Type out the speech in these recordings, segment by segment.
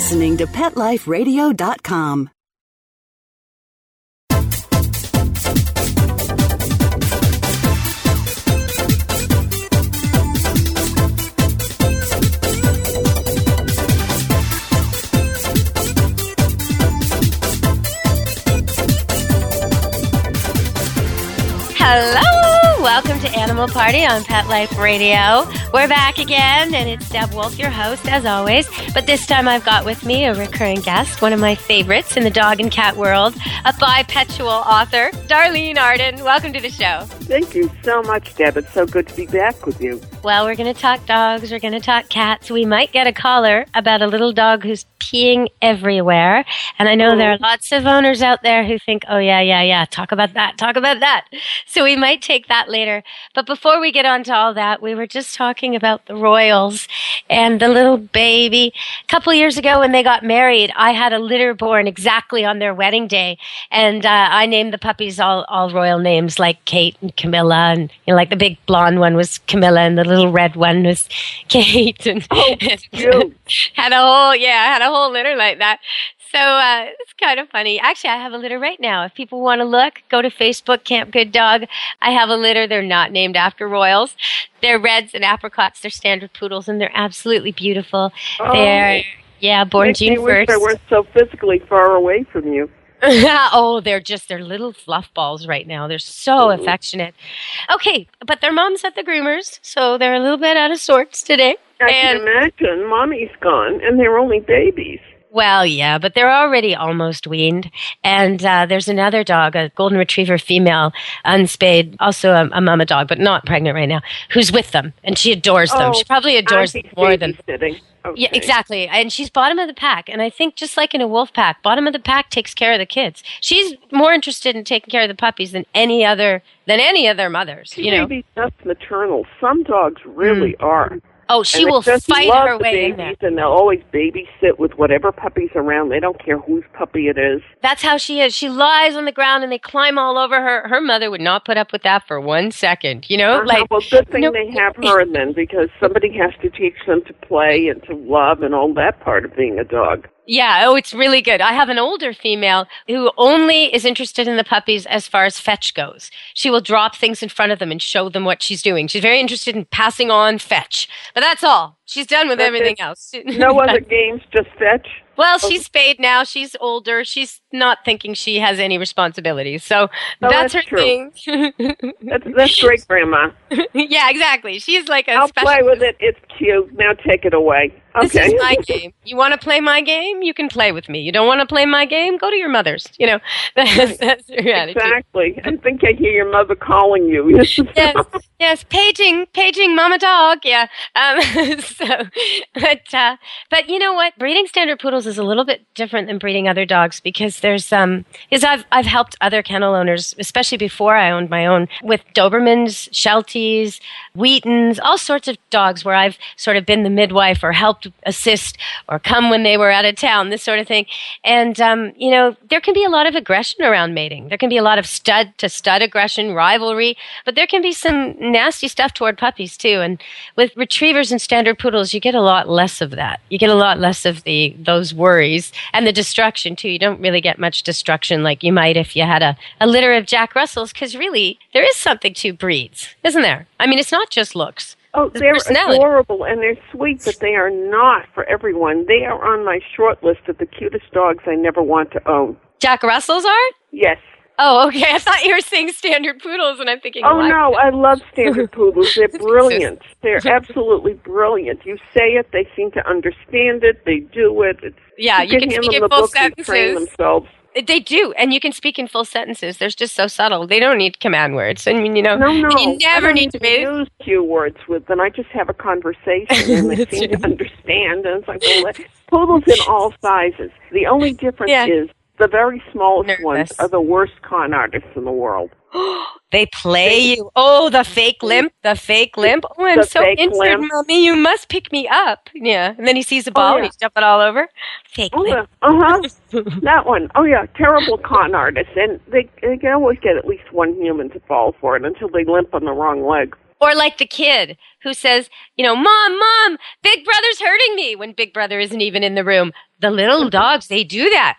listening to PetLifeRadio.com. Hello! Welcome to Animal Party on Pet Life Radio. We're back again, and it's Deb Wolf, your host, as always. But this time I've got with me a recurring guest, one of my favorites in the dog and cat world, a bipedal author, Darlene Arden. Welcome to the show. Thank you so much, Deb. It's so good to be back with you. Well, we're going to talk dogs, we're going to talk cats. We might get a caller about a little dog who's peeing everywhere. And I know oh. there are lots of owners out there who think, oh, yeah, yeah, yeah, talk about that, talk about that. So we might take that later. But before we get on to all that, we were just talking about the Royals and the little baby. A couple years ago when they got married, I had a litter born exactly on their wedding day. And uh, I named the puppies all, all royal names like Kate and Camilla. And, you know, like the big blonde one was Camilla and the little red one was Kate. And, Oh, cute. had a whole, yeah, I had a whole litter like that. So uh, it's kind of funny. Actually, I have a litter right now. If people want to look, go to Facebook, Camp Good Dog. I have a litter. They're not named after royals. They're reds and apricots. They're standard poodles, and they're absolutely beautiful. Oh. They're yeah, born Makes June wish first. I weren't so physically far away from you. oh, they're just they're little fluff balls right now. They're so affectionate. Okay, but their mom's at the groomers, so they're a little bit out of sorts today. I and can imagine. Mommy's gone, and they're only babies. Well, yeah, but they're already almost weaned. And uh, there's another dog, a golden retriever female, unspayed, also a, a mama dog, but not pregnant right now, who's with them. And she adores them. Oh, she probably adores them more than. Okay. Yeah, exactly. And she's bottom of the pack. And I think just like in a wolf pack, bottom of the pack takes care of the kids. She's more interested in taking care of the puppies than any other than any of their mothers. You know. Maybe that's maternal. Some dogs really are. Oh, she will fight her way in there. and they'll always babysit with whatever puppy's around. They don't care whose puppy it is. That's how she is. She lies on the ground and they climb all over her. Her mother would not put up with that for one second. You know, Uh-huh. like well, good thing no- they have her and then, because somebody has to teach them to play and to love and all that part of being a dog. Yeah, oh, it's really good. I have an older female who only is interested in the puppies as far as fetch goes. She will drop things in front of them and show them what she's doing. She's very interested in passing on fetch, but that's all. She's done with That's everything it. else. No other games, just fetch. Well, she's spayed now. She's older. She's not thinking she has any responsibilities. So Oh, that's, that's her true. thing. That's, that's great, Grandma. yeah, exactly. She's like a I'll special. play with it. It's cute. Now take it away. This Okay. is my game. You want to play my game? You can play with me. You don't want to play my game? Go to your mother's. You know, that's, that's her attitude. Exactly. I think I hear your mother calling you. Yes, yes, paging, paging, mama dog. Yeah. Um, so, but uh, but you know what? Breeding standard poodles is a little bit different than breeding other dogs because there's um, because I've I've helped other kennel owners, especially before I owned my own, with Dobermans, Shelties, Wheatens, all sorts of dogs where I've sort of been the midwife or helped assist or come when they were out of town, this sort of thing. And um, you know, there can be a lot of aggression around mating. There can be a lot of stud to stud aggression, rivalry, but there can be some nasty stuff toward puppies too. And with retrievers and standard poodles, you get a lot less of that. You get a lot less of the those worries and the destruction too. You don't really get much destruction like you might if you had a, a litter of Jack Russells, because really there is something to breeds, isn't there? I mean, it's not just looks. Oh, The they're adorable and they're sweet, but they are not for everyone. They are on my short list of the cutest dogs I never want to own. Jack Russells are? Yes. Oh, okay. I thought you were saying standard poodles, and I'm thinking, Oh no, I love standard poodles. They're brilliant. They're absolutely brilliant. You say it, they seem to understand it. They do it. It's, Yeah, you can hand speak them the book and train themselves. They do, and you can speak in full sentences. They're just so subtle. They don't need command words. I mean, you know, No, no. you never need to be. use few words with them. I just have a conversation and they seem right. to understand. And it's like, well, let- poodles in all sizes. The only difference Yeah. is the very smallest ones are the worst con artists in the world. They play you. Oh, the fake limp, the fake limp. Oh, I'm so injured, limp. mommy. You must pick me up. Yeah, and then he sees the ball and yeah. he's jumping all over. Fake Oh, limp. yeah. Uh huh. that one. Oh, yeah. Terrible con artists. And they, they can always get at least one human to fall for it until they limp on the wrong leg. Or like the kid who says, you know, mom, mom, big brother's hurting me. when Big Brother isn't even in the room. The little dogs, they do that.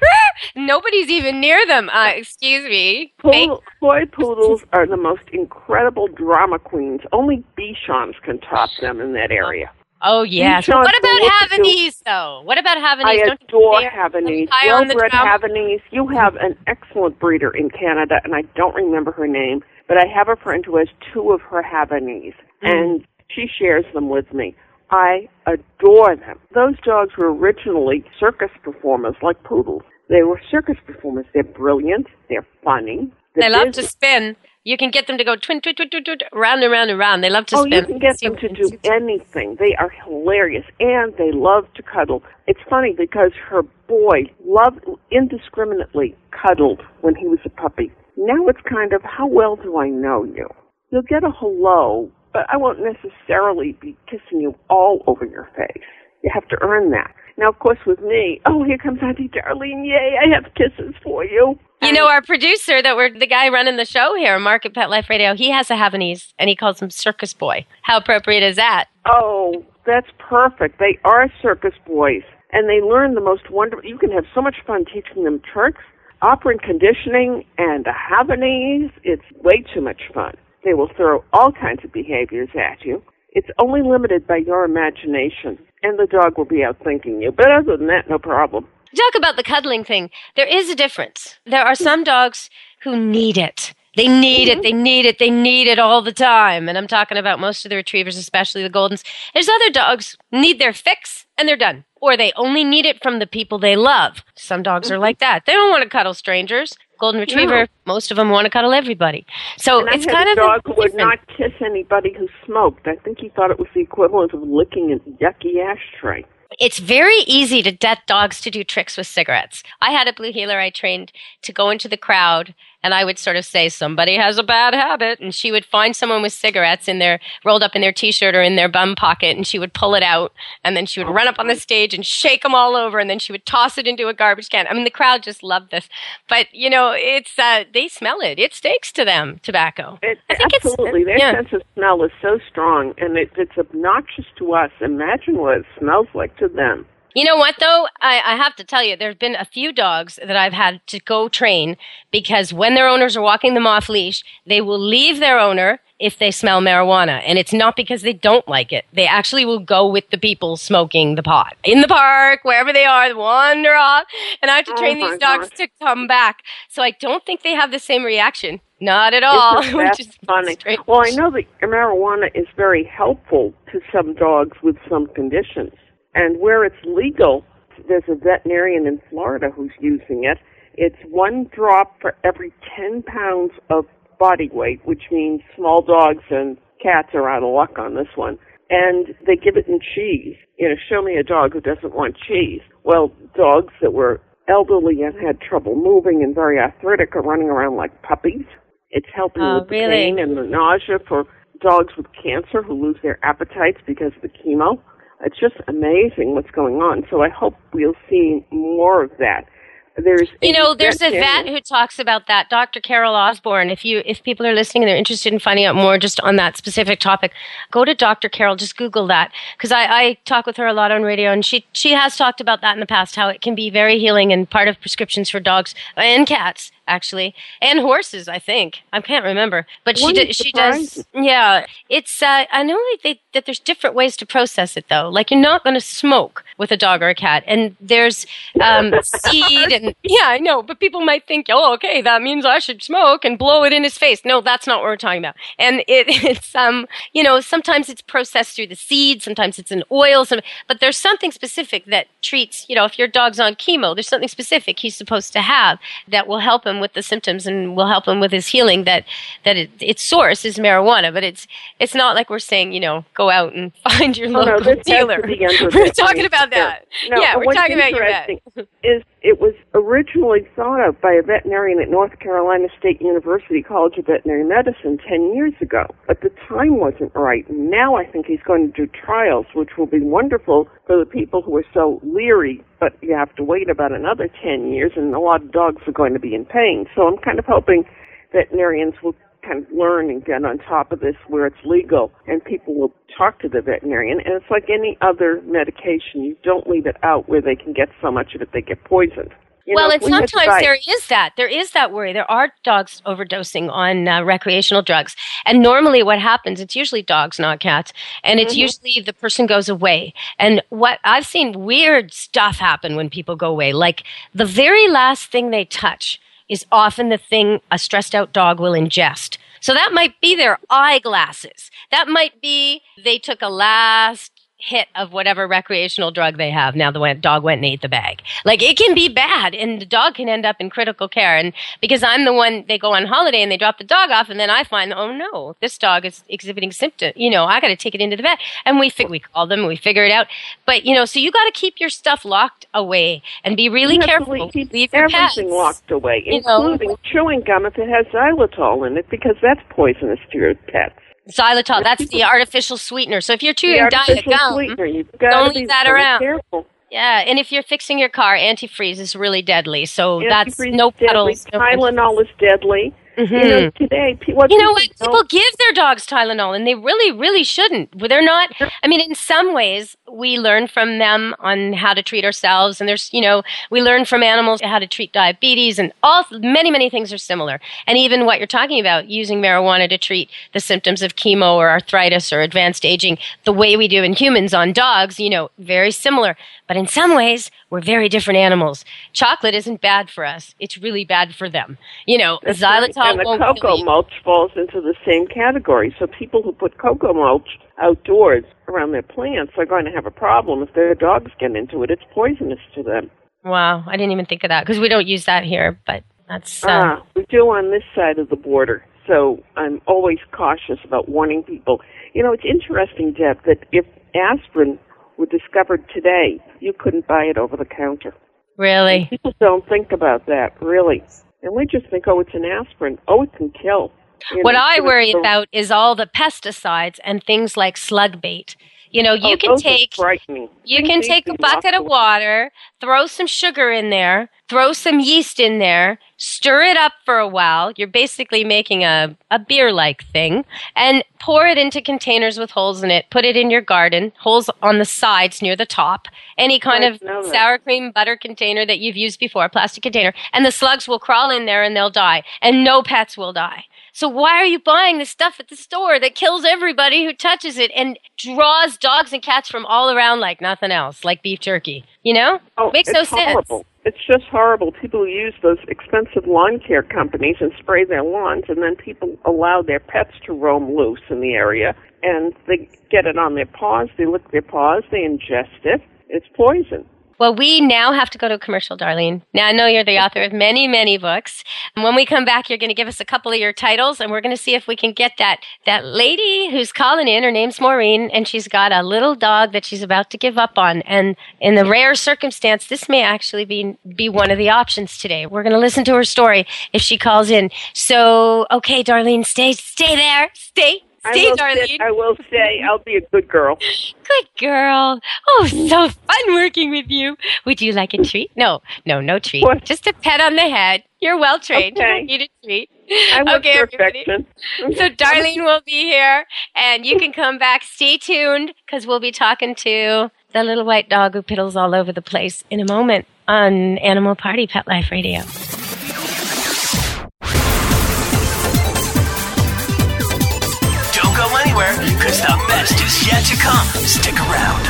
Nobody's even near them. Uh, excuse me. Poodle, toy poodles are the most incredible drama queens. Only Bichons can top them in that area. Oh yes. What about Havanese though? What about Havanese? I Don't adore Havanese. high on the Well-bred? Havanese. You have an excellent breeder in Canada, and I don't remember her name, but I have a friend who has two of her Havanese, Mm. and she shares them with me. I adore them. Those dogs were originally circus performers, like poodles. They were circus performers. They're brilliant. They're funny. They They're love busy. to spin. You can get them to go twin, twin, twin, twin, twin, round and round and round. They love to Oh, spin. you can get them to do anything. They are hilarious, and they love to cuddle. It's funny because her boy loved indiscriminately cuddled when he was a puppy. Now it's kind of, how well do I know you? You'll get a hello, but I won't necessarily be kissing you all over your face. You have to earn that. Now, of course, with me, oh, here comes Auntie Darlene. Yay, I have kisses for you. You know, our producer, that we're the guy running the show here, Mark at Pet Life Radio. He has a Havanese, and he calls him Circus Boy. How appropriate is that? Oh, that's perfect. They are circus boys, and they learn the most wonderful. You can have so much fun teaching them tricks, operant conditioning, and a Havanese. It's way too much fun. They will throw all kinds of behaviors at you. It's only limited by your imagination, and the dog will be outthinking you. But other than that, no problem. Talk about the cuddling thing. There is a difference. There are some dogs who need it. They need it. Mm-hmm. They need it. They need it all the time. And I'm talking about most of the retrievers, especially the Goldens. There's other dogs need their fix and they're done. Or they only need it from the people they love. Some dogs are like mm-hmm. that. They don't want to cuddle strangers. Golden Retriever, most of them want to cuddle everybody. So it's kind a of dog who would not kiss anybody who smoked. I think he thought it was the equivalent of licking a yucky ashtray. it's very easy to get dogs to do tricks with cigarettes. I had a blue heeler I trained to go into the crowd and I would sort of say somebody has a bad habit and she would find someone with cigarettes in their rolled up in their t-shirt or in their bum pocket and she would pull it out and then she would run up on the stage and shake them all over and then she would toss it into a garbage can. I mean the crowd just loved this. But you know, it's uh they smell it. It stinks to them tobacco. It, I think it's- absolutely. Their yeah. sense of smell is so strong, and it, it's obnoxious to us. Imagine what it smells like to them. You know what though? I, I have to tell you, there's been a few dogs that I've had to go train because when their owners are walking them off leash, they will leave their owner if they smell marijuana. And it's not because they don't like it. They actually will go with the people smoking the pot. In the park, wherever they are, wander off. And I have to Oh train my these dogs gosh. to come back. So I don't think they have the same reaction. Not at all. Isn't which that is funny? strange. Well, I know that marijuana is very helpful to some dogs with some conditions, and where it's legal, there's a veterinarian in Florida who's using it. It's one drop for every 10 pounds of body weight, which means small dogs and cats are out of luck on this one. And they give it in cheese. You know, show me a dog who doesn't want cheese. Well, dogs that were elderly and had trouble moving and very arthritic are running around like puppies. It's helping Oh, with the really? pain and the nausea for dogs with cancer who lose their appetites because of the chemo. It's just amazing what's going on. So I hope we'll see more of that. There's You know, there's a vet who talks about that, Dr. Carol Osborne. If you if people are listening and they're interested in finding out more just on that specific topic, go to Dr. Carol. Just Google that because I, I talk with her a lot on radio, and she she has talked about that in the past. How it can be very healing and part of prescriptions for dogs and cats actually and horses. I think I can't remember, but she Wouldn't she does. Yeah, it's uh, I know that, they, that there's different ways to process it though. Like you're not going to smoke with a dog or a cat, and there's um, seed and yeah, I know. But people might think, oh, okay, that means I should smoke and blow it in his face. No, that's not what we're talking about. And it, it's um, you know, sometimes it's processed through the seed, sometimes it's in oil, some, but there's something specific that treats. You know, if your dog's on chemo, there's something specific he's supposed to have that will help him with the symptoms and we'll help him with his healing. That that it, its source is marijuana, but it's it's not like we're saying, you know, go out and find your Oh, local to dealer. We're talking about that. No, yeah, we're talking about your vet. Is it was originally thought of by a veterinarian at North Carolina State University College of Veterinary Medicine ten years ago, but the time wasn't right. Now I think he's going to do trials, which will be wonderful for the people who are so leery. But you have to wait about another ten years, and a lot of dogs are going to be in pain. So I'm kind of hoping veterinarians will kind of learn and get on top of this where it's legal and people will talk to the veterinarian and it's like any other medication you don't leave it out where they can get so much of it they get poisoned you well, know, we sometimes there is that. There is that worry. There are dogs overdosing on uh, recreational drugs. And normally what happens, it's usually dogs, not cats. And it's Mm-hmm. usually the person goes away. And what I've seen weird stuff happen when people go away. Like the very last thing they touch is often the thing a stressed out dog will ingest. So that might be their eyeglasses. That might be they took a last hit of whatever recreational drug they have. Now the dog went and ate the bag. Like it can be bad and the dog can end up in critical care. And because I'm the one, they go on holiday and they drop the dog off and then I find, oh no, this dog is exhibiting symptoms. You know, I got to take it into the vet. And we, fi- we call them, and we figure it out. But you know, so you got to keep your stuff locked away and be really You careful. keep Leave everything locked away, You know. including chewing gum if it has xylitol in it, because that's poisonous to your pets. Xylitol, that's the artificial sweetener. So if you're chewing diet gum, don't leave that around. careful. yeah, and if you're fixing your car, antifreeze is really deadly. So that's Antifreeze no is deadly. puddles. no- Tylenol is deadly. You know, mm-hmm. today, pe- what You know what? people give their dogs Tylenol, and they really, really shouldn't. They're not. I mean, in some ways, we learn from them on how to treat ourselves, and there's, you know, we learn from animals how to treat diabetes, and all many, many things are similar. And even what you're talking about, using marijuana to treat the symptoms of chemo or arthritis or advanced aging, the way we do in humans on dogs, you know, very similar. But in some ways, we're very different animals. Chocolate isn't bad for us; it's really bad for them. You know, That's right. xylitol and the cocoa mulch falls into the same category. So people who put cocoa mulch outdoors around their plants are going to have a problem if their dogs get into it. It's poisonous to them. Wow, I didn't even think of that because we don't use that here, but that's uh, Ah, we do on this side of the border. So I'm always cautious about warning people. You know, it's interesting, Deb, that if aspirin were discovered today, you couldn't buy it over the counter. really. People don't think about that, really. And we just think, oh, it's an aspirin. Oh, it can kill. You What know, I worry about is all the pesticides and things like slug bait. You know, you oh, can take you can take a bucket of water, throw some sugar in there, throw some yeast in there, stir it up for a while. You're basically making a, a beer like thing and pour it into containers with holes in it. Put it in your garden, holes on the sides near the top. Any kind of sour cream butter container that you've used before, a plastic container, and the slugs will crawl in there and they'll die. And no pets will die. So why are you buying this stuff at the store that kills everybody who touches it and draws dogs and cats from all around like nothing else, like beef jerky? You know? Oh, Makes no sense. horrible. It's just horrible. People use those expensive lawn care companies and spray their lawns, and then people allow their pets to roam loose in the area, and they get it on their paws. They lick their paws. They ingest it. It's poison. Well, we now have to go to a commercial, Darlene. Now, I know you're the author of many, many books. And when we come back, you're going to give us a couple of your titles, and we're going to see if we can get that, that lady who's calling in. Her name's Maureen, and she's got a little dog that she's about to give up on. And in the rare circumstance, this may actually be, be one of the options today. We're going to listen to her story if she calls in. So, okay, Darlene, stay, stay there. Stay, stay, Darlene. sit- I will stay. I'll be a good girl. Good girl. Oh, so fun working with you. Would you like a treat? No, no, no treat. What? Just a pet on the head. You're well trained. You Okay. don't need a treat. I want okay, everybody. perfection. So Darlene will be here, and you can come back. Stay tuned because we'll be talking to the little white dog who piddles all over the place in a moment on Animal Party Pet Life Radio. Because the best is yet to come. Stick around.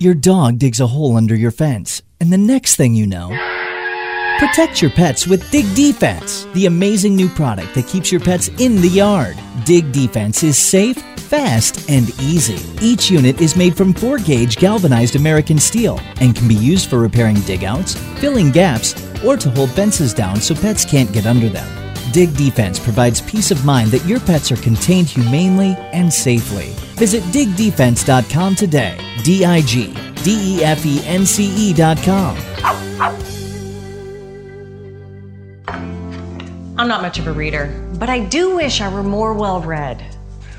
Your dog digs a hole under your fence, and the next thing you know, protect your pets with Dig Defense, the amazing new product that keeps your pets in the yard. Dig Defense is safe, fast, and easy. Each unit is made from 4 gauge galvanized American steel and can be used for repairing digouts, filling gaps, or to hold fences down so pets can't get under them. Dig Defense provides peace of mind that your pets are contained humanely and safely. Visit digdefense.com today. D I G D E F E N C E.com. I'm not much of a reader, but I do wish I were more well read.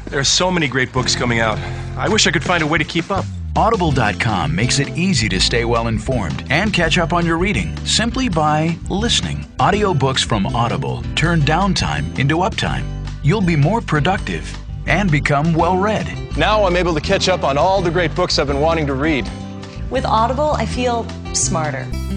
There are so many great books coming out. I wish I could find a way to keep up. Audible.com makes it easy to stay well informed and catch up on your reading simply by listening. Audiobooks from Audible turn downtime into uptime. You'll be more productive and become well read. Now I'm able to catch up on all the great books I've been wanting to read. With Audible, I feel smarter.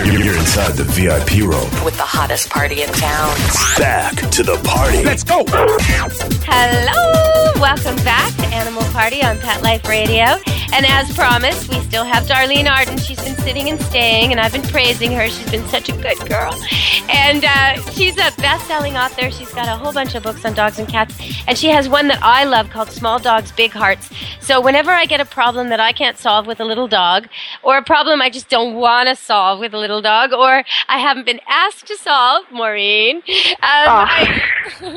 You're, you're, you're inside the VIP room. with the hottest party in town. Back to the party. Let's go! Hello! Welcome back to Animal Party on Pet Life Radio. And as promised, we still have Darlene Arden. She's been sitting and staying, and I've been praising her. She's been such a good girl. And uh, she's a best selling author. She's got a whole bunch of books on dogs and cats. And she has one that I love called Small Dogs, Big Hearts. So whenever I get a problem that I can't solve with a little dog, or a problem I just don't want to solve with a little dog, or I haven't been asked to solve, Maureen, um, ah.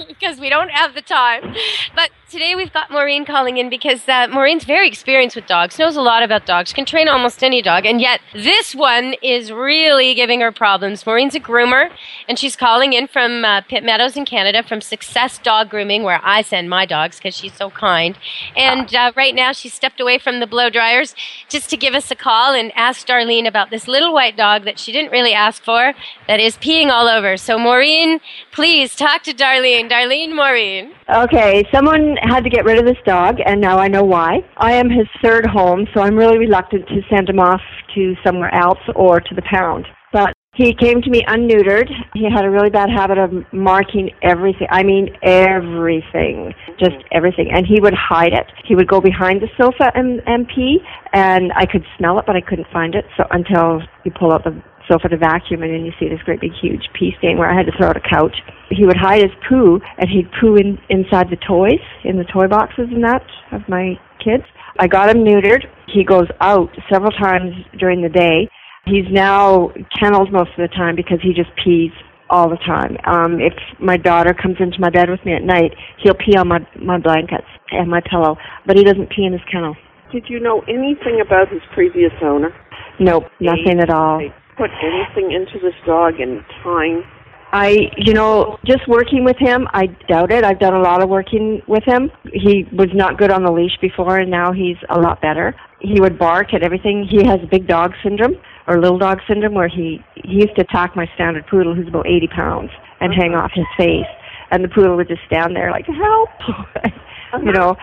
because we don't have the time. But today we've got Maureen calling in because uh, Maureen's very experienced with dogs, knows a lot about dogs, can train almost any dog, and yet this one is really giving her problems. Maureen's a groomer, and she's calling in from uh, Pitt Meadows in Canada from Success Dog Grooming, where I send my dogs because she's so kind. And uh, right now she's stepped away from the blow dryers just to give us a call and ask Darlene about this little white dog that she didn't really ask for that is peeing all over. So, Maureen, please talk to Darlene. Darlene, Maureen. Okay, someone had to get rid of this dog, and now I know why. I am his third home, so I'm really reluctant to send him off to somewhere else or to the pound. But he came to me unneutered. He had a really bad habit of marking everything. I mean, everything. Just everything. And he would hide it. He would go behind the sofa and, and pee, and I could smell it, but I couldn't find it. So until you pull out the sofa to vacuum, and then you see this great big huge pee stain where I had to throw out a couch. He would hide his poo, and he'd poo in, inside the toys, in the toy boxes and that of my kids. I got him neutered. He goes out several times during the day. He's now kennelled most of the time because he just pees all the time. Um, if my daughter comes into my bed with me at night, he'll pee on my my blankets and my pillow, but he doesn't pee in his kennel. Did you know anything about his previous owner? Nope, nothing at all. Put anything into this dog in time? I, you know, just working with him, I doubt it. I've done a lot of working with him. He was not good on the leash before, and now he's a lot better. He would bark at everything. He has big dog syndrome or little dog syndrome, where he he used to attack my standard poodle, who's about 80 pounds, and hang uh-huh. off his face, and the poodle would just stand there like help. you know,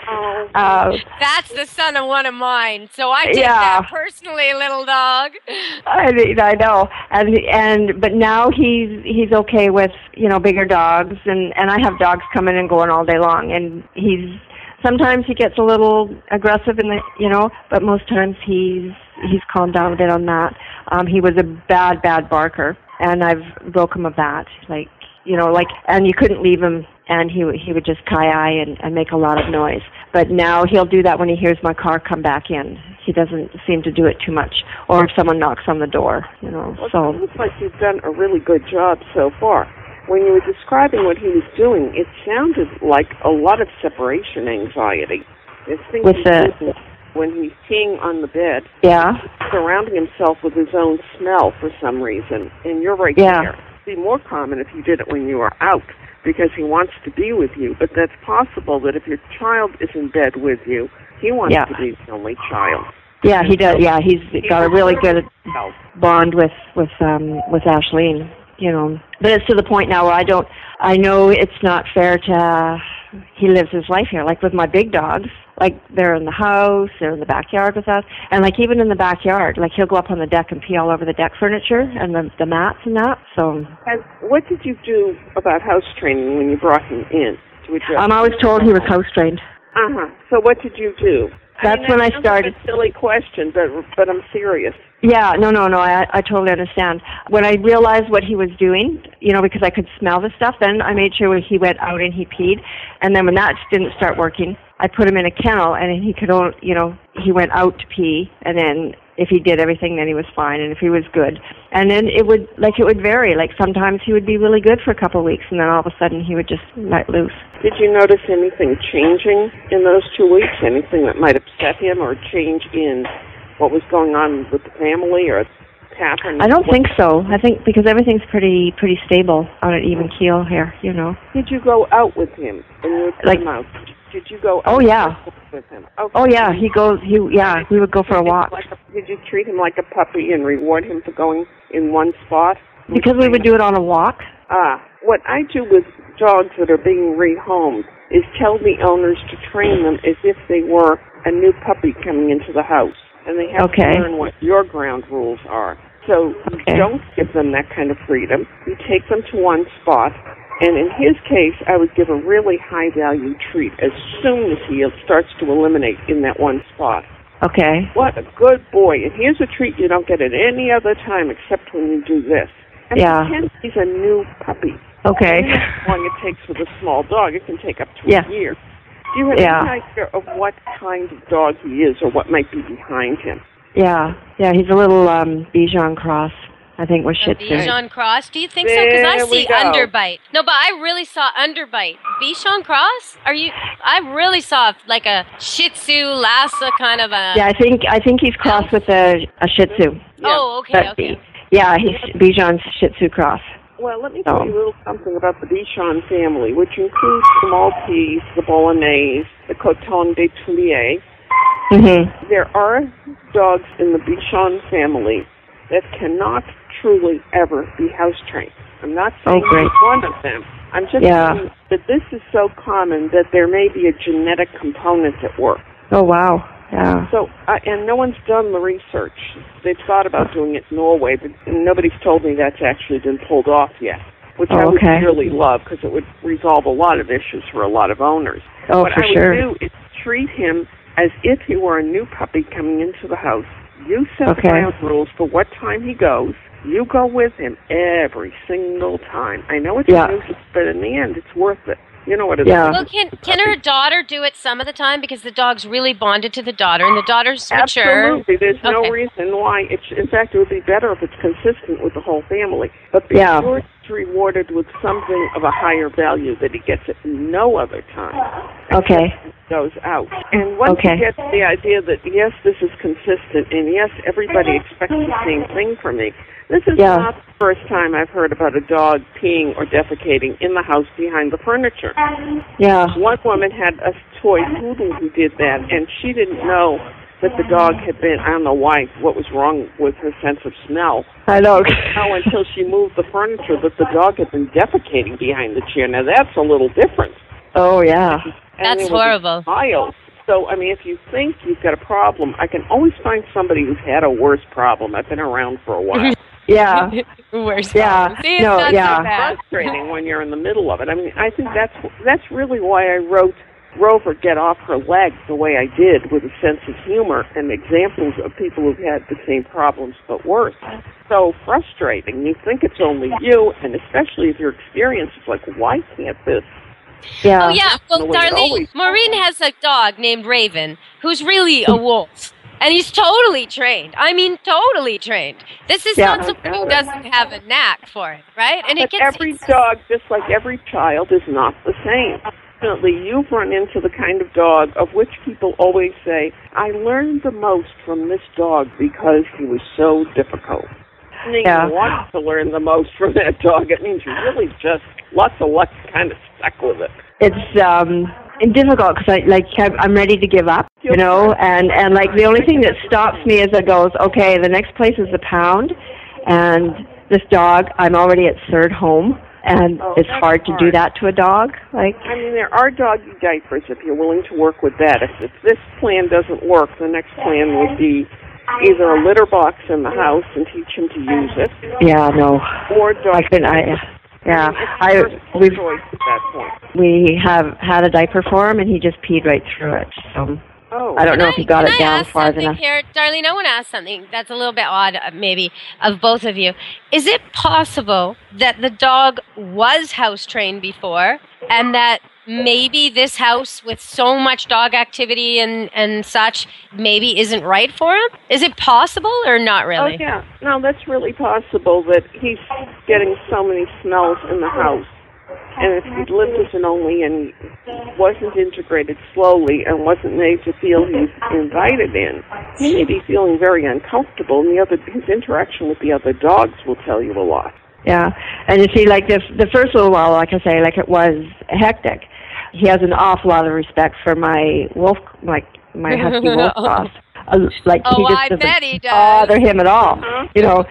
uh, That's the son of one of mine. So I take Yeah. that personally, little dog. I mean, I know, and and but now he's he's okay with you know bigger dogs, and and I have dogs coming and going all day long, and he's sometimes he gets a little aggressive in the you know, but most times he's he's calmed down a bit on that. Um, he was a bad bad barker, and I've broke him of that, like you know, like and you couldn't leave him. And he would he would just ki-eye and, and make a lot of noise. But now he'll do that when he hears my car come back in. He doesn't seem to do it too much, or if someone knocks on the door, you know. Well, So it looks like you've done a really good job so far. When you were describing what he was doing, it sounded like a lot of separation anxiety. There's things With the- when he's peeing on the bed, yeah, surrounding himself with his own smell for some reason, and you're right Yeah. there. It'd be more common if you did it when you were out because he wants to be with you. But that's possible that if your child is in bed with you, he wants Yeah. to be the only child. yeah, he does. Yeah, he's got a really good Himself. bond with with um with Ashleen. You know, but it's to the point now where I don't. I know it's not fair to. Uh, He lives his life here, like with my big dogs. Like they're in the house, they're in the backyard with us, and like even in the backyard, like he'll go up on the deck and pee all over the deck furniture and the the mats and that. So And what did you do about house training when you brought him in um, I was told he was house trained. Uh huh. So what did you do? That's mean, when I started. Like a silly question, but but I'm serious. Yeah, no, no, no. I I totally understand. When I realized what he was doing, you know, because I could smell the stuff, then I made sure he went out and he peed. And then when that didn't start working, I put him in a kennel, and he could only, you know, he went out to pee, and then if he did everything, then he was fine, and if he was good, and then it would like it would vary. Like sometimes he would be really good for a couple of weeks, and then all of a sudden he would just let loose. Did you notice anything changing in those two weeks? Anything that might upset him or change in what was going on with the family or pattern? I don't think so. I think because everything's pretty pretty stable on an even keel here, you know. Did you go out with him and you would Like- him out? Did you go? Oh, yeah. with him. Okay. Oh yeah, he goes. He yeah, we would go for a walk Like a, did you treat him like a puppy and reward him for going in one spot? because we would do it on a walk. Ah, what I do with dogs that are being rehomed is tell the owners to train them as if they were a new puppy coming into the house, and they have Okay. to learn what your ground rules are. So Okay. you don't give them that kind of freedom. You take them to one spot, and in his case, I would give a really high value treat as soon as he starts to eliminate in that one spot. Okay. What a good boy. And here's a treat you don't get at any other time except when you do this. And Yeah. pretend he's a new puppy. Okay. How long it takes with a small dog. It can take up to Yeah. a year. Do you have Yeah. any idea of what kind of dog he is or what might be behind him? Yeah, yeah. He's a little um Bichon cross. I think with Shih A Tzu. Bichon Cross? Do you think so? Because I see go. underbite. No, but I really saw underbite. Bichon Cross? Are you? I really saw like a Shih Tzu, Lhasa kind of a. Yeah, I think I think he's crossed with a a Shih Tzu. Oh, okay, But- okay. Yeah, he's Bichon's Shih Tzu cross. Well, let me tell you a little something about the Bichon family, which includes the Maltese, the Bolognese, the Coton de Tulear. Mhm. There are dogs in the Bichon family that cannot truly ever be house trained. I'm not saying Oh, great. one of them. I'm just Yeah. saying that this is so common that there may be a genetic component at work. Oh wow. Yeah. So, uh, and no one's done the research. They've thought about doing it in Norway, but nobody's told me that's actually been pulled off yet, which I Oh, would okay. really love because it would resolve a lot of issues for a lot of owners. Oh, what for I would sure. do is treat him as if he were a new puppy coming into the house. You set the Okay. ground rules for what time he goes. You go with him every single time. I know it's Yeah. a nuisance, but in the end, it's worth it. You know what it is. Yeah. Well, can can her daughter do it some of the time because the dog's really bonded to the daughter and the daughter's mature? Absolutely. There's no reason why. It's, in fact, it would be better if it's consistent with the whole family. But be Yeah. sure it's rewarded with something of a higher value that he gets at no other time. Okay. Goes out. And once Okay. you get the idea that, yes, this is consistent, and yes, everybody expects the same thing from me, this is Yeah. not the first time I've heard about a dog peeing or defecating in the house behind the furniture. Yeah. One woman had a toy poodle who did that, and she didn't know that the dog had been, I don't know why, what was wrong with her sense of smell. I know. Know until she moved the furniture that the dog had been defecating behind the chair. Now that's a little different. Oh yeah. And That's there was horrible. Miles. So, I mean, if you think you've got a problem, I can always find somebody who's had a worse problem. I've been around for a while. Yeah. Worse. Yeah. problem. See, it's No, not yeah. so bad. frustrating when you're in the middle of it. I mean, I think that's that's really why I wrote Rover get off her legs the way I did, with a sense of humor and examples of people who've had the same problems but worse. So frustrating. You think it's only you, and especially if your experience is like, why can't this? Yeah. Oh yeah, well, The way it Darlene, always- Maureen has a dog named Raven, who's really a wolf, and he's totally trained. I mean, totally trained. This is Yeah. not someone who doesn't have a knack for it, right? And it gets every dog, just like every child, is not the same. Fortunately, you've run into the kind of dog of which people always say, I learned the most from this dog because he was so difficult. And Yeah. you want to learn the most from that dog. It means you really just, lots of luck kind of stuck with it. It's um difficult because I like I'm I'm ready to give up, you know, and and like the only thing that stops me is it goes, okay, the next place is the pound, and this dog, I'm already at third home, and Oh, it's that's hard to do that to a dog. Like, I mean, there are doggy diapers if you're willing to work with that. If, if this plan doesn't work, the next plan would be either a litter box in the house and teach him to use it, yeah, no, or dog. I couldn't. I yeah, mean, I at that point. we have had a diaper for him, and he just peed right through it. So Oh. I don't know if he got Can it I down ask far something enough. here, Darlene? I want to ask something that's a little bit odd, uh, maybe, of both of you. Is it possible that the dog was house trained before, and that maybe this house, with so much dog activity and and such, maybe isn't right for him? Is it possible or not really? Oh yeah, no, that's really possible that he's getting so many smells in the house. And if he lived as an only and wasn't integrated slowly and wasn't made to feel he's invited in, he may be feeling very uncomfortable. And the other, his interaction with the other dogs will tell you a lot. Yeah, and you see, like the the first little while, like I say, like it was hectic. He has an awful lot of respect for my wolf, like my husky wolf cross. Uh, like Oh, he just I doesn't bet he does. bother him at all. You know,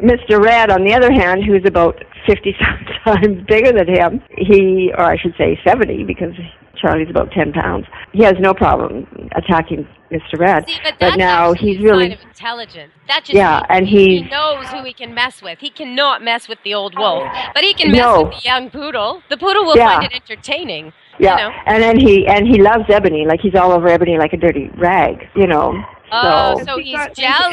Mr. Red, on the other hand, who's about fifty times bigger than him, he, or I should say, seventy, because Charlie's about ten pounds. He has no problem attacking Mr. Red. See, but, but now he's really sign of intelligence. That just Yeah, means and he he's- knows who he can mess with. He cannot mess with the old wolf, oh. but he can mess No. with the young poodle. The poodle will Yeah. find it entertaining. Yeah, You know? and then he and he loves Ebony, like he's all over Ebony like a dirty rag, you know. Oh, so so He he's got into any dog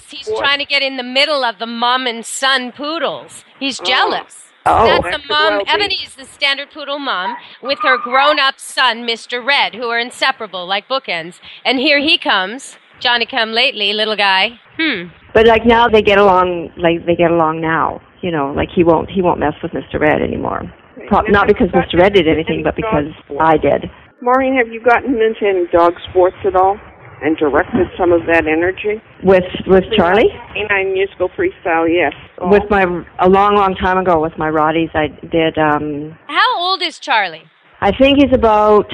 jealous. He's sport. trying to get in the middle of the mom and son poodles. He's jealous. Oh. That's That the mom. well. Ebony is the standard poodle mom with her grown-up son, Mr. Red, who are inseparable, like bookends. And here he comes, Johnny come lately, little guy. Hmm. but like now they get along, like they get along now, you know. Like he won't he won't mess with Mr. Red anymore. Pro- not because Mr. Red did anything, but because sports? I did. Maureen, have you gotten into any dog sports at all and directed some of that energy? With with Charlie, Canine musical freestyle, yes. with my a long long time ago with my Rotties, I did. um How old is Charlie? I think he's about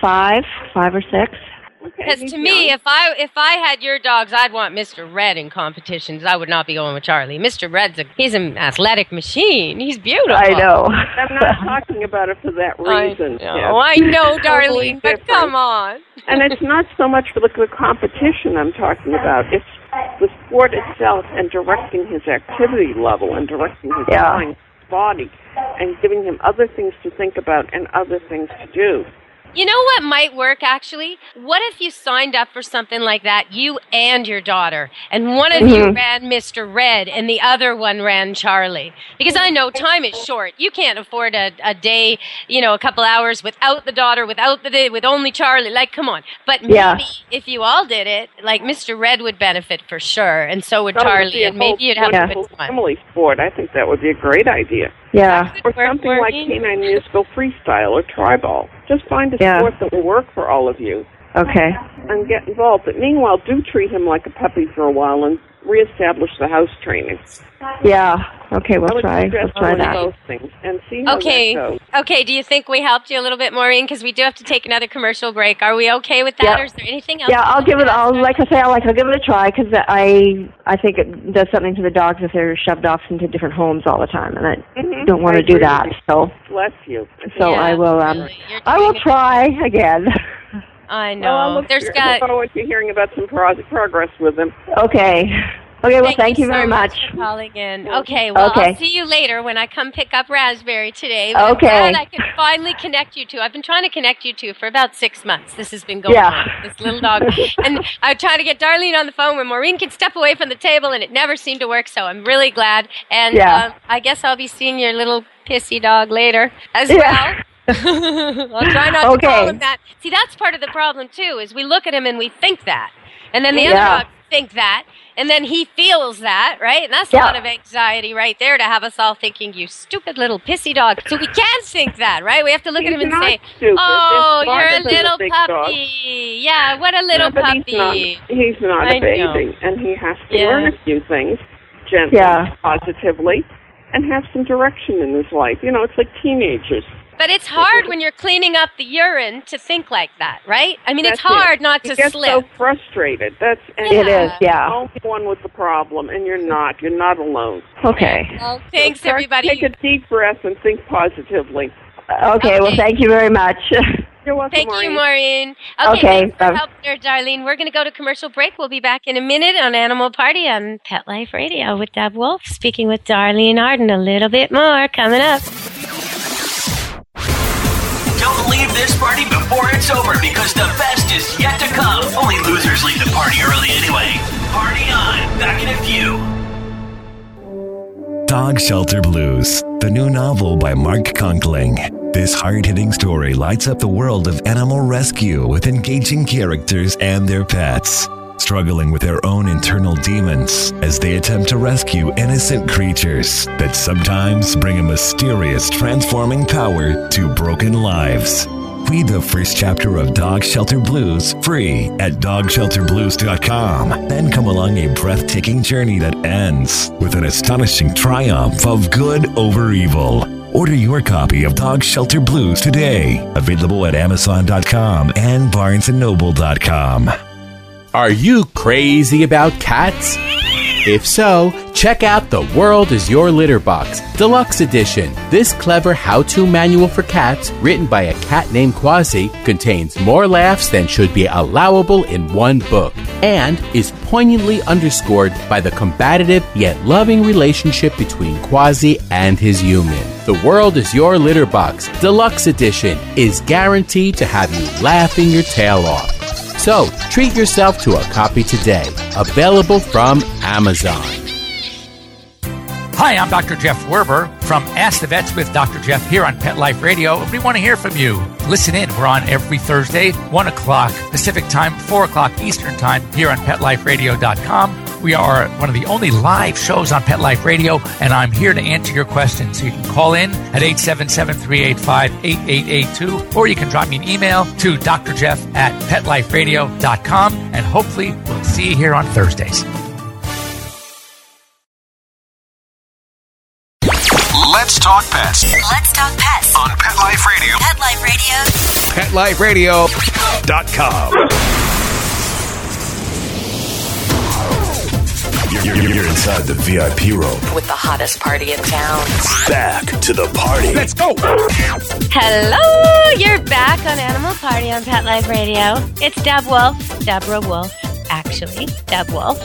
five, five or six. Because to me, if I if I had your dogs, I'd want Mr. Red in competitions. I would not be going with Charlie. Mr. Red's a he's an athletic machine. He's beautiful. I know. I'm not talking about it for that I reason. know, I know, Totally darling, but different. come on. and it's not so much for the, the competition I'm talking about. It's the sport itself and directing his activity level and directing his Yeah. mind, body, and giving him other things to think about and other things to do. You know what might work actually? What if you signed up for something like that, you and your daughter, and one of you Mhm. ran Mr. Red and the other one ran Charlie? Because I know time is short. You can't afford a, a day, you know, a couple hours without the daughter, without the day, with only Charlie. Like, come on. But maybe Yeah. if you all did it, like Mr. Red would benefit for sure, and so would That would be Charlie, and maybe you'd have a wonderful good time. family sport. I think that would be a great idea. Yeah. Or something like canine musical freestyle or Treibball. Just find a Yeah. sport that will work for all of you Okay. and get involved. But meanwhile, do treat him like a puppy for a while and reestablish the house training. Yeah. Okay. We'll I try. We'll try that. those things and see how Okay. that goes. Okay. Do you think we helped you a little bit, Maureen? Because we do have to take another commercial break. Are we okay with that, Yeah. or is there anything else? Yeah, I'll give it. I'll like I say, I'll like I'll give it a try because I I think it does something to the dogs if they're shoved off into different homes all the time, and I Mhm. don't want to do that. So Bless you. so Yeah, I will um I will try again. I Well, I'll know. look There's for- got. look forward to hearing about some pro- progress with him. okay. Okay. Well, thank, you so very much. much. for calling in. Okay, well, Okay. I'll see you later when I come pick up Raspberry today. But Okay. I'm glad I could finally connect you two. I've been trying to connect you two for about six months. This has been going Yeah. on. This little dog. and I tried to get Darlene on the phone when Maureen can step away from the table, and it never seemed to work. So I'm really glad. And Yeah. um, I guess I'll be seeing your little pissy dog later as Yeah. well. I'll try not to call Okay. him that. See, that's part of the problem too. Is we look at him and we think that, and then the Yeah. other dog think that, and then he feels that, right? And that's a lot of anxiety right there to have us all thinking, "You stupid little pissy dog." So we can't think that, right? We have to look at him and say, stupid. "Oh, you're a little big dog. puppy. Yeah, what a little Yeah, puppy." He's not, he's not a know. baby, and he has to Yeah. learn a few things gently, Yeah. positively, and have some direction in his life. You know, it's like teenagers. But it's hard when you're cleaning up the urine to think like that, right? I mean, it's That's it. hard not You to get slip. so frustrated. That's and It is. Yeah. You're the only one with the problem, and you're not. You're not alone. Okay. Well, thanks, So everybody. Take a deep breath and think positively. Okay. Well, thank you very much. You're welcome, Thank Maureen. you, Maureen. Okay, Okay, thanks for bye. help there, Darlene. We're going to go to commercial break. We'll be back in a minute on Animal Party on Pet Life Radio with Deb Wolf, speaking with Darlene Arden. A little bit more coming up. This party before it's over because the best is yet to come. Only losers leave the party early anyway. Party on. Back in a few. Dog Shelter Blues, the new novel by Mark Conkling. This hard hitting story lights up the world of animal rescue with engaging characters and their pets, struggling with their own internal demons as they attempt to rescue innocent creatures that sometimes bring a mysterious transforming power to broken lives. Read the first chapter of Dog Shelter Blues free at dogshelterblues.com. Then come along a breathtaking journey that ends with an astonishing triumph of good over evil. Order your copy of Dog Shelter Blues today. Available at amazon.com and barnesandnoble.com. Are you crazy about cats? If so, check out The World is Your Litter Box, Deluxe Edition. This clever how to manual for cats, written by a cat named Quasi, contains more laughs than should be allowable in one book, and is poignantly underscored by the combative yet loving relationship between Quasi and his human. The World is Your Litter Box, Deluxe Edition, is guaranteed to have you laughing your tail off. So treat yourself to a copy today. Available from Amazon. Hi, I'm Dr. Jeff Werber from Ask the Vets with Dr. Jeff here on Pet Life Radio. We want to hear from you. Listen in. We're on every Thursday, 1 o'clock Pacific time, 4 o'clock Eastern time here on PetLifeRadio.com. We are one of the only live shows on Pet Life Radio, and I'm here to answer your questions. So you can call in at 877-385-8882, or you can drop me an email to drjeff at PetLifeRadio.com, and hopefully we'll see you here on Thursdays. Let's talk pets Let's talk pets on Pet Life Radio. Pet Life Radio. PetLifeRadio.com. You're, you're- you're inside the VIP room. With the hottest party in town. Back to the party. Let's go. Hello, you're back on Animal Party on Pet Life Radio. It's Deb Wolf, Deborah Wolf, actually, Deb Wolf.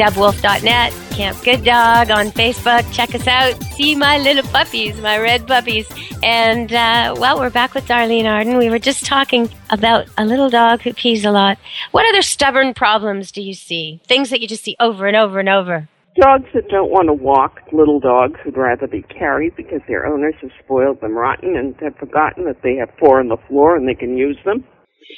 DebWolf.net, Camp Good Dog on Facebook. Check us out. See my little puppies, my red puppies. And, uh, well, we're back with Darlene Arden. We were just talking about a little dog who pees a lot. What other stubborn problems do you see? Things that you just see over and over and over. Dogs that don't want to walk, little dogs who'd rather be carried because their owners have spoiled them rotten and have forgotten that they have four on the floor and they can use them.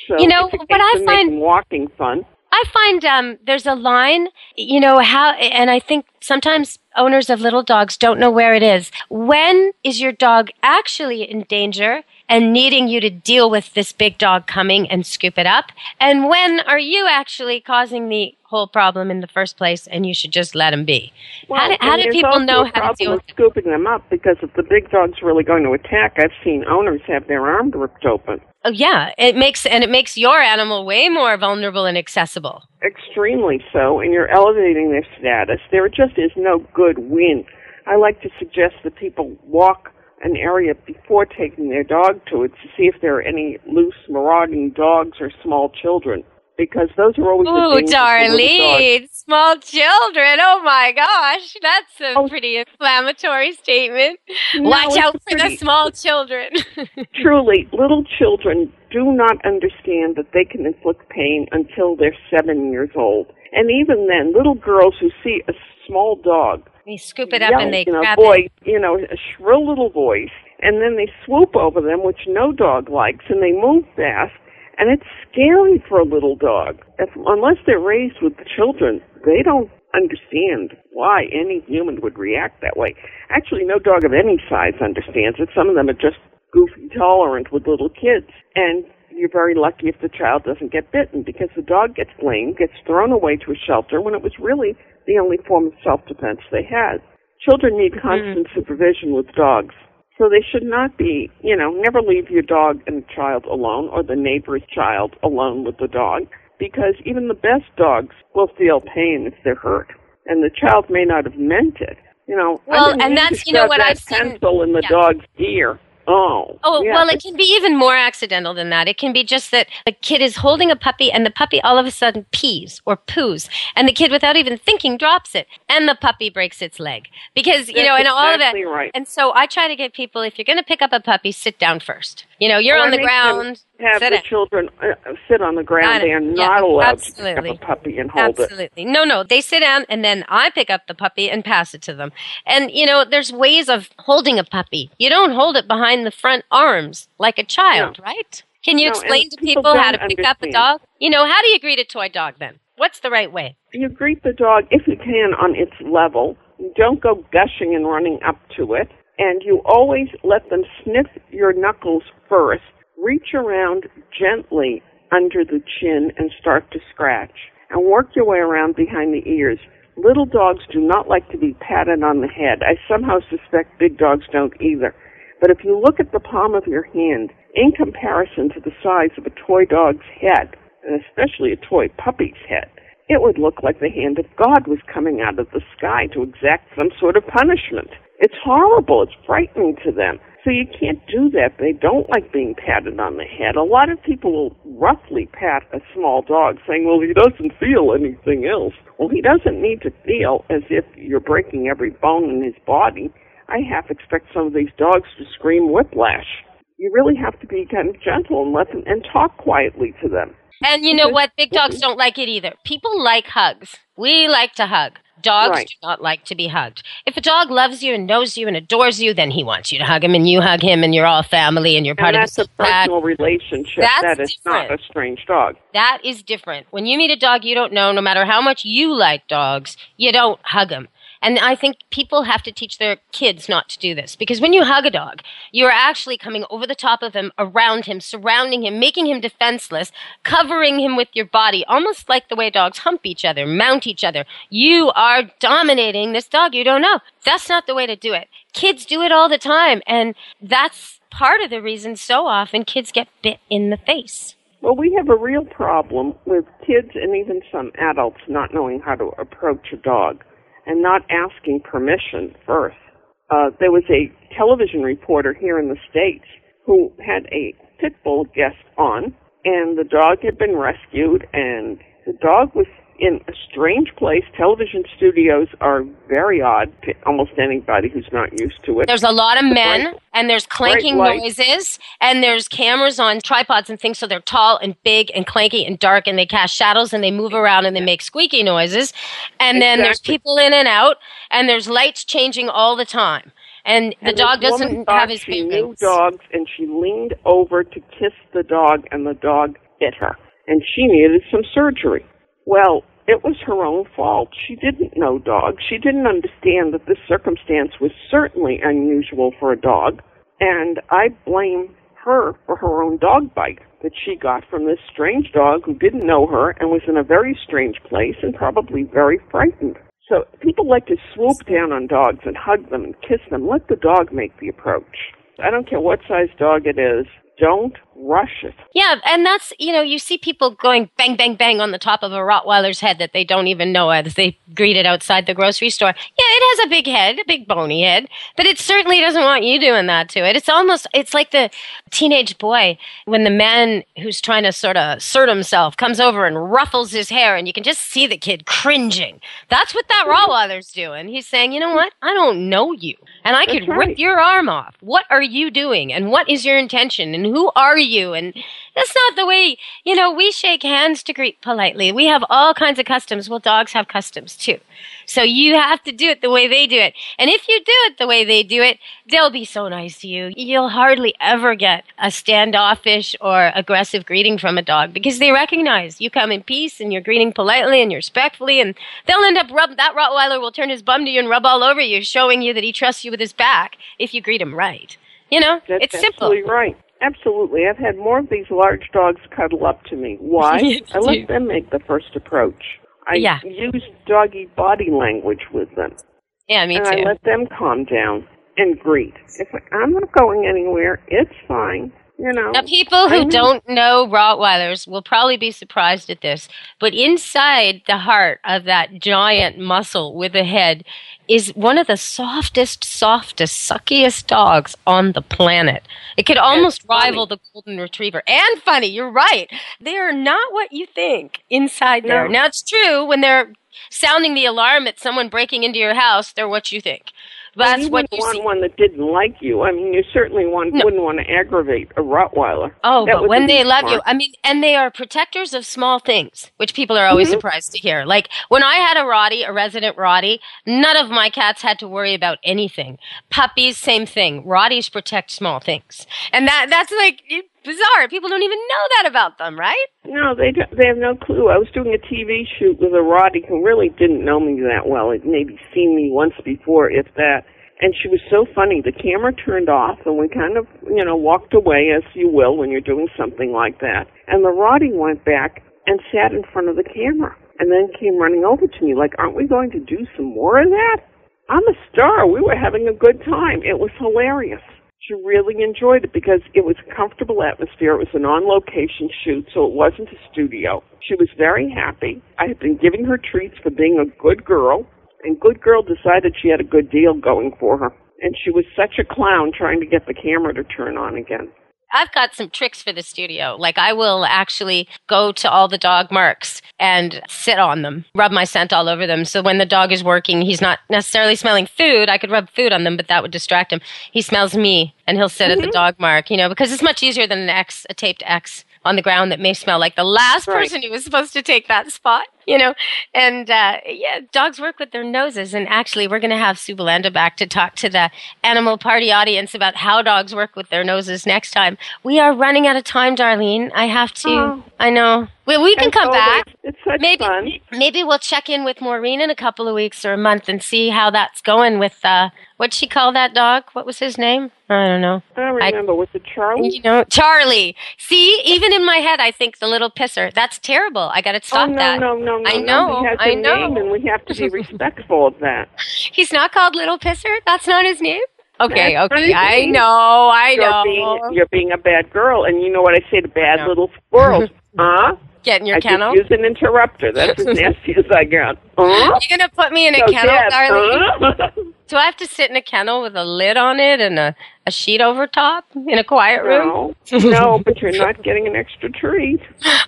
So You know, what I find- walking fun. I find um, there's a line, you know, how, and I think sometimes owners of little dogs don't know where it is. When is your dog actually in danger and needing you to deal with this big dog coming and scoop it up? And when are you actually causing the whole problem in the first place and you should just let him be? how do, how do people know how to deal with with scooping them up? Because if the big dog's really going to attack, I've seen owners have their arm ripped open. Oh, yeah, it makes and it makes your animal way more vulnerable and accessible. Extremely so, and you're elevating their status. There just is no good win. I like to suggest that people walk an area before taking their dog to it to see if there are any loose, marauding dogs or small children. Because those are always the Ooh, little. Darlene, small children. Oh my gosh, that's a Oh. pretty inflammatory statement. No, Watch out for the small children. Truly, little children do not understand that they can inflict pain until they're seven years old. And even then, little girls who see a small dog they scoop it up and they in a grab voice, you know, a shrill little voice, and then they swoop over them, which no dog likes, and they move fast, and it's scary for a little dog. If, unless they're raised with the children, they don't understand why any human would react that way. Actually, no dog of any size understands it. Some of them are just goofy tolerant with little kids, and you're very lucky if the child doesn't get bitten because the dog gets blamed, gets thrown away to a shelter when it was really the only form of self-defense they had. Children need mm-hmm. constant supervision with dogs. So they should not be, you know, never leave your dog and child alone or the neighbor's child alone with the dog because even the best dogs will feel pain if they're hurt. And the child may not have meant it. You know, Well, and that's- you know what I've seen- pencil in the yeah. dog's ear. Oh. Oh, yeah, well, it can be even more accidental than that. It can be just that the kid is holding a puppy and the puppy all of a sudden pees or poos and the kid without even thinking drops it and the puppy breaks its leg. Because, you That's know, and all of that. right. And so I try to get people, if you're going to pick up a puppy, sit down first. You know, you're Well, on the ground. Have the children uh, sit on the ground. They are Yeah, not allowed absolutely. to pick up a puppy and hold it. Absolutely. No, no. They sit down and then I pick up the puppy and pass it to them. And, you know, there's ways of holding a puppy. You don't hold it behind the front arms like a child, right? Can you No, explain to people people how to pick up a dog? You know, how do you greet a toy dog then? What's the right way? You greet the dog if you can on its level. Don't go gushing and running up to it. And you always let them sniff your knuckles first. Reach around gently under the chin and start to scratch. And work your way around behind the ears. Little dogs do not like to be patted on the head. I somehow suspect big dogs don't either. But if you look at the palm of your hand in comparison to the size of a toy dog's head, and especially a toy puppy's head, it would look like the hand of God was coming out of the sky to exact some sort of punishment. It's horrible. It's frightening to them. So you can't do that. They don't like being patted on the head. A lot of people will roughly pat a small dog saying, well, he doesn't feel anything else. Well, he doesn't need to feel as if you're breaking every bone in his body. I half expect some of these dogs to scream whiplash. You really have to be kind of gentle and let them, and talk quietly to them. And you know what? Big dogs don't like it either. People like hugs. We like to hug. Dogs Right. do not like to be hugged. If a dog loves you and knows you and adores you, then he wants you to hug him and you hug him and you're all family and you're part and of that's the a personal relationship. That's that is not a strange dog. That is different. When you meet a dog you don't know, no matter how much you like dogs, you don't hug him. And I think people have to teach their kids not to do this because when you hug a dog, you're actually coming over the top of him, around him, surrounding him, making him defenseless, covering him with your body, almost like the way dogs hump each other, mount each other. You are dominating this dog you don't know. That's not the way to do it. Kids do it all the time, and that's part of the reason so often kids get bit in the face. Well, we have a real problem with kids and even some adults not knowing how to approach a dog and not asking permission first. Uh, there was a television reporter here in the States who had a pit bull guest on, and the dog had been rescued, and the dog was in a strange place. Television studios are very odd to almost anybody who's not used to it. There's a lot of men, and there's clanking noises, and there's cameras on tripods and things, so they're tall and big and clanky and dark, and they cast shadows and they move around and they make squeaky noises. And then there's people in and out, and there's lights changing all the time. And the And dog doesn't have his she knew bearings. dogs, and she leaned over to kiss the dog, and the dog bit her, and she needed some surgery. Well, it was her own fault. She didn't know dogs. She didn't understand that this circumstance was certainly unusual for a dog, and I blame her for her own dog bite that she got from this strange dog who didn't know her and was in a very strange place and probably very frightened. So people like to swoop down on dogs and hug them and kiss them. Let the dog make the approach. I don't care what size dog it is. Don't rush it. Yeah, and that's, you know, you see people going bang, bang, bang on the top of a Rottweiler's head that they don't even know as they greet it outside the grocery store. Yeah, it has a big head, a big bony head, but it certainly doesn't want you doing that to it. It's almost, it's like the teenage boy when the man who's trying to sort of assert himself comes over and ruffles his hair and you can just see the kid cringing. That's what that Rottweiler's doing. He's saying, you know what? I don't know you. And I could right. rip your arm off. What are you doing? And what is your intention? And who are you? And that's not the way, you know, we shake hands to greet politely. We have all kinds of customs. Well, dogs have customs too. So you have to do it the way they do it. And if you do it the way they do it, they'll be so nice to you. You'll hardly ever get a standoffish or aggressive greeting from a dog because they recognize you come in peace and you're greeting politely and respectfully and they'll end up rub that Rottweiler will turn his bum to you and rub all over you, showing you that he trusts you with his back if you greet him right. You know, That's it's simple. absolutely right. Absolutely. I've had more of these large dogs cuddle up to me. Why? I let them make the first approach. I Yeah. use doggy body language with them. Yeah, me and too. I let them calm down and greet. If I'm not going anywhere, it's fine. You know. Now, people who don't know Rottweilers will probably be surprised at this, but inside the heart of that giant muscle with a head is one of the softest, softest, suckiest dogs on the planet. It could almost rival the golden retriever. And funny, you're right. They are not what you think inside there. No. Now, it's true when they're sounding the alarm at someone breaking into your house, they're what you think. That's you what you want see. one that didn't like you. I mean, you certainly want, No. wouldn't want to aggravate a Rottweiler. Oh, That but when they love you, I mean, and they are protectors of small things, which people are always Mhm. surprised to hear. Like when I had a Rottie, a resident Rottie, none of my cats had to worry about anything. Puppies, same thing. Rotties protect small things, and that that's like bizarre. People don't even know that about them, right? No, they don't- they have no clue. I was doing a TV shoot with a Rottie who really didn't know me that well. Had maybe seen me once before, if that. And she was so funny. The camera turned off, and we kind of, you know, walked away as you will when you're doing something like that. And the Rottie went back and sat in front of the camera, and then came running over to me like, "Aren't we going to do some more of that?" I'm a star. We were having a good time. It was hilarious. She really enjoyed it because it was a comfortable atmosphere. It was an on location shoot, so it wasn't a studio. She was very happy. I had been giving her treats for being a good girl, and Good Girl decided she had a good deal going for her. And she was such a clown trying to get the camera to turn on again. I've got some tricks for the studio. Like I will actually go to all the dog marks and sit on them, rub my scent all over them. So when the dog is working, he's not necessarily smelling food. I could rub food on them, but that would distract him. He smells me and he'll sit at the mm-hmm. dog mark, you know, because it's much easier than an X, a taped X on the ground that may smell like the last Right. person who was supposed to take that spot, you know. And uh, yeah, dogs work with their noses. And actually, we're going to have Sue Belanda back to talk to the animal party audience about how dogs work with their noses next time. We are running out of time, Darlene. I have to. Oh. I know. We, we can As come always, back. It's such Maybe fun. maybe we'll check in with Maureen in a couple of weeks or a month and see how that's going with uh what'd she call that dog? What was his name? I don't know. I don't remember. was it Charlie? You know, Charlie. See, even in my head, I think the little pisser. That's terrible. I got to stop oh, no, that. no, no, no, I no. know. He has a I know. name, and we have to be respectful of that. He's not called Little Pisser. That's not his name. Okay, That's okay. I know. I you're know. Being, you're being a bad girl, and you know what I say to bad No. little squirrels? huh? Get in your I kennel. just use an interrupter. That's as nasty as I got. Huh? You're gonna put me in a So, kennel, darling? Do I have to sit in a kennel with a lid on it and a, a sheet over top in a quiet room? No, no, but you're not getting an extra treat.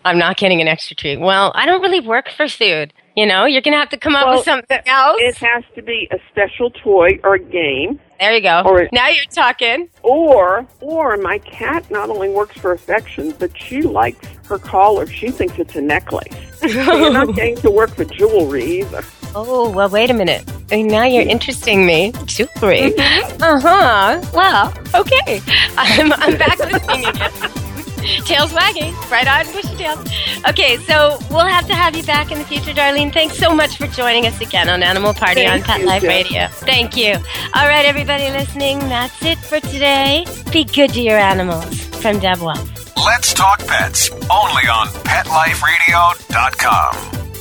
I'm not getting an extra treat. Well, I don't really work for food. You know, you're gonna have to come up Well, with something else. It has to be a special toy or a game, There you go. Or- now you're talking. or or my cat not only works for affection, but she likes her collar. She thinks it's a necklace. So you're not getting to work for jewelry either. Oh, well, wait a minute. Now you're interesting me. Jewelry. Mm-hmm. Uh huh. Well, okay. I'm, I'm back listening again. Tails wagging, bright eyed, bushy tails. Okay, so we'll have to have you back in the future, Darlene. Thanks so much for joining us again on Animal Party on Pet you, Life Jeff. Radio. Thank you. All right, everybody listening, that's it for today. Be good to your animals. From Deb Wells. Let's talk pets only on PetLifeRadio.com.